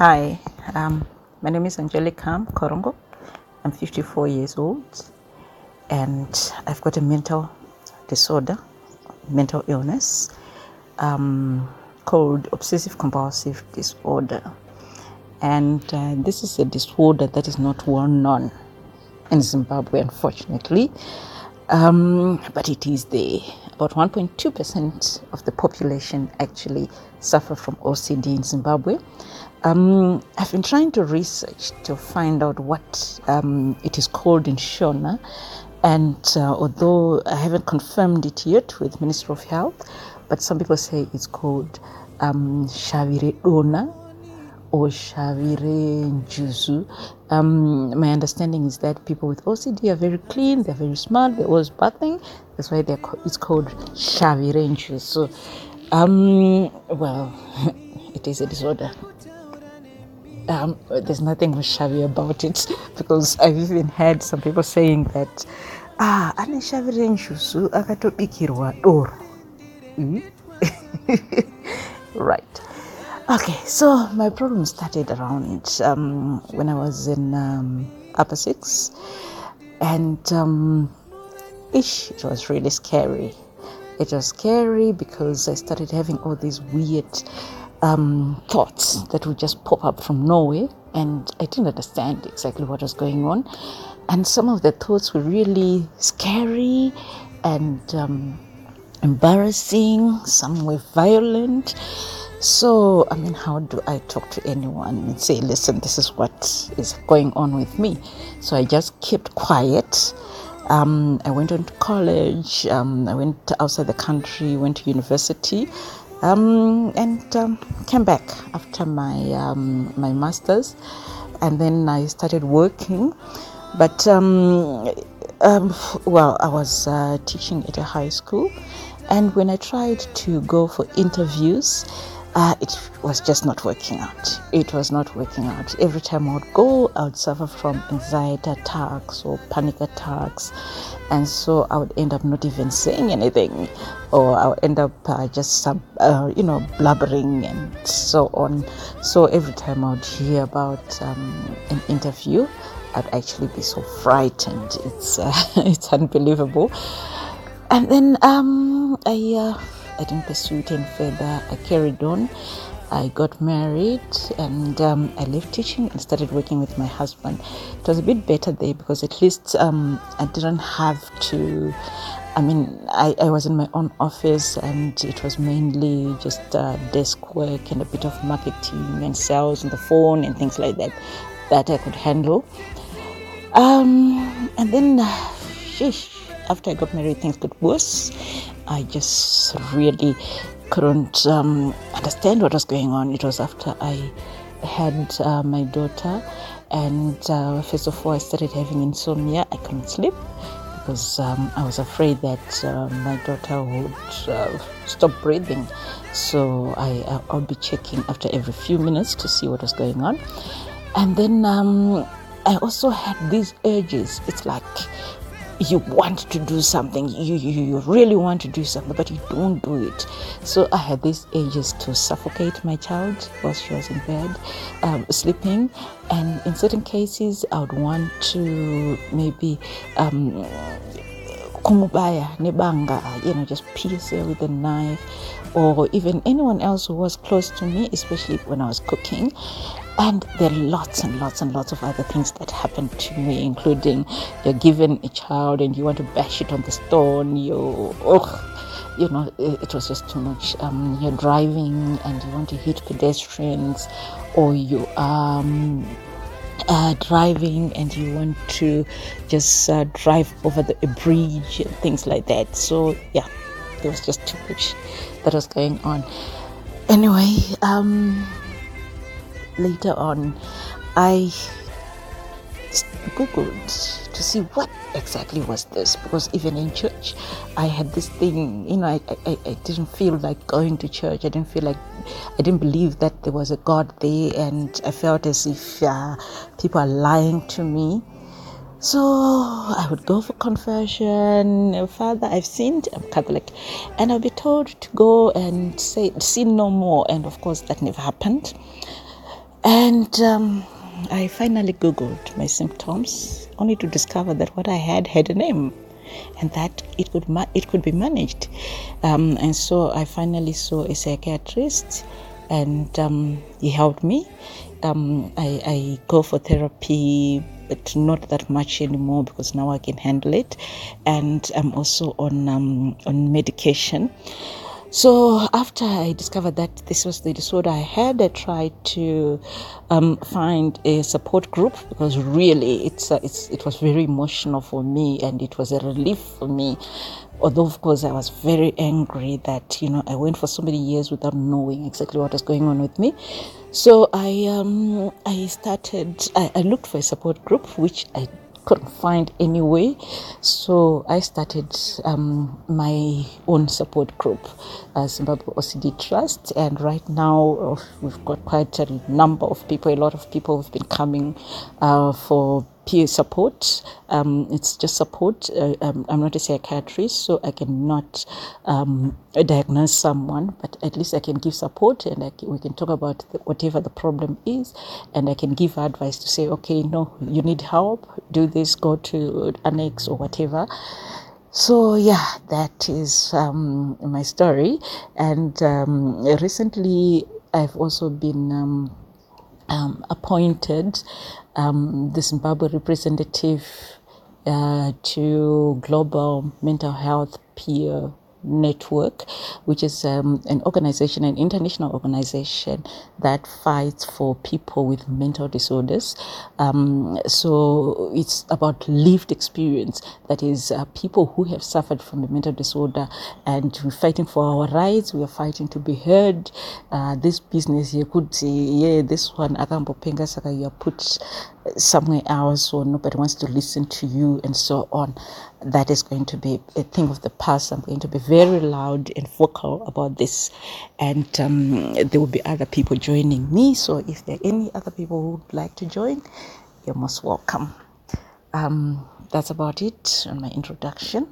Hi, um, my name is Angelica Korongo. I'm 54 years old and I've got a mental disorder, mental illness um, called obsessive compulsive disorder. And uh, this is a disorder that is not well known in Zimbabwe, unfortunately, um, but it is there. About 1.2% of the population actually suffer from OCD in Zimbabwe. Um, I've been trying to research to find out what um, it is called in Shona, and uh, although I haven't confirmed it yet with Ministry of Health, but some people say it's called um, Shavire Dona or Shavire Njuzu. Um, my understanding is that people with OCD are very clean, they're very smart, they're always bathing. That's why they're, it's called Shavire Njuzu. Um, well, it is a disorder. Um, there's nothing shabby about it because I've even heard some people saying that ah ane shavire njuzu akatobikirwa doro mm? right. Okay so my problem started around um, when i was in um, upper six and um, ish it was really scary. It was scary because i started having all these weird um, thoughts that would just pop up from nowhere, and I didn't understand exactly what was going on. And some of the thoughts were really scary and um, embarrassing, some were violent. So, I mean, how do I talk to anyone and say, listen, this is what is going on with me? So I just kept quiet. Um, I went on to college, um, I went outside the country, went to university um, and um, came back after my um, my masters, and then I started working. But um, um, well, I was uh, teaching at a high school, and when I tried to go for interviews, uh, it was just not working out. It was not working out. Every time I would go, I would suffer from anxiety attacks or panic attacks, and so I would end up not even saying anything, or I would end up uh, just uh, you know blubbering and so on. So every time I would hear about um, an interview, I'd actually be so frightened. It's uh, it's unbelievable. And then um, I uh, I didn't pursue it any further. I carried on. I got married and um, I left teaching and started working with my husband. It was a bit better there because at least um, I didn't have to. I mean, I, I was in my own office and it was mainly just uh, desk work and a bit of marketing and sales on the phone and things like that that I could handle. Um, and then, sheesh, after I got married, things got worse I just really couldn't um, understand what was going on. It was after I had uh, my daughter, and uh, first of all, I started having insomnia. I couldn't sleep because um, I was afraid that uh, my daughter would uh, stop breathing. So I, I'll be checking after every few minutes to see what was going on. And then um, I also had these urges. It's like you want to do something you, you you really want to do something but you don't do it. So i had these urges to suffocate my child while she was in bed um, sleeping. And in certain cases i would want to maybe um, kumubaya nebanga you know just pierce her with a knife. Or even anyone else who was close to me especially when i was cooking and there are lots and lots and lots of other things that happen to me, including you're given a child and you want to bash it on the stone. You, oh, you know, it, was just too much. Um, you're driving and you want to hit pedestrians, or you are. Um, uh, driving and you want to just uh, drive over the, a bridge and things like that. So, yeah, there was just too much that was going on. Anyway, um, later on, I googled to see what exactly was this because even in church i had this thing you know I, I, I didn't feel like going to church i didn't feel like i didn't believe that there was a god there and i felt as if uh, people are lying to me so I would go for confession. Father, I've sinned. I'm Catholic, and I'll be told to go and say sin no more. And of course, that never happened. And um, I finally Googled my symptoms, only to discover that what I had had a name and that it could ma- it could be managed. Um, and so I finally saw a psychiatrist, and um, he helped me. Um, I, I go for therapy, but not that much anymore because now I can handle it, and I'm also on um, on medication. So after I discovered that this was the disorder I had, I tried to um, find a support group because really it's, uh, it's it was very emotional for me and it was a relief for me. Although of course I was very angry that you know I went for so many years without knowing exactly what was going on with me. So I um, I started I, I looked for a support group which I couldn't find any way. So I started um, my own support group, uh, Zimbabwe OCD Trust. And right now we've got quite a number of people, a lot of people have been coming uh, for peer support. Um, it's just support. Uh, um, I'm not a psychiatrist, so I cannot um, diagnose someone, but at least I can give support and can, we can talk about the, whatever the problem is, and I can give advice to say, okay, no, you need help, do this, go to annex or whatever. So yeah, that is um, my story, and um, recently I've also been um, appointed um, the Zimbabwe representative uh, to Global Mental Health Peer Network, which is um, an organization, an international organization that fights for people with mental disorders. Um, so it's about lived experience. That is, uh, people who have suffered from a mental disorder, and we're fighting for our rights. We are fighting to be heard. Uh, this business, you could say, yeah, this one, akambopenga saka you put somewhere else or nobody wants to listen to you and so on that is going to be a thing of the past i'm going to be very loud and vocal about this. And um, there will be other people joining me. So if there are any other people who would like to join you're most welcome. Um, that's about it on my introduction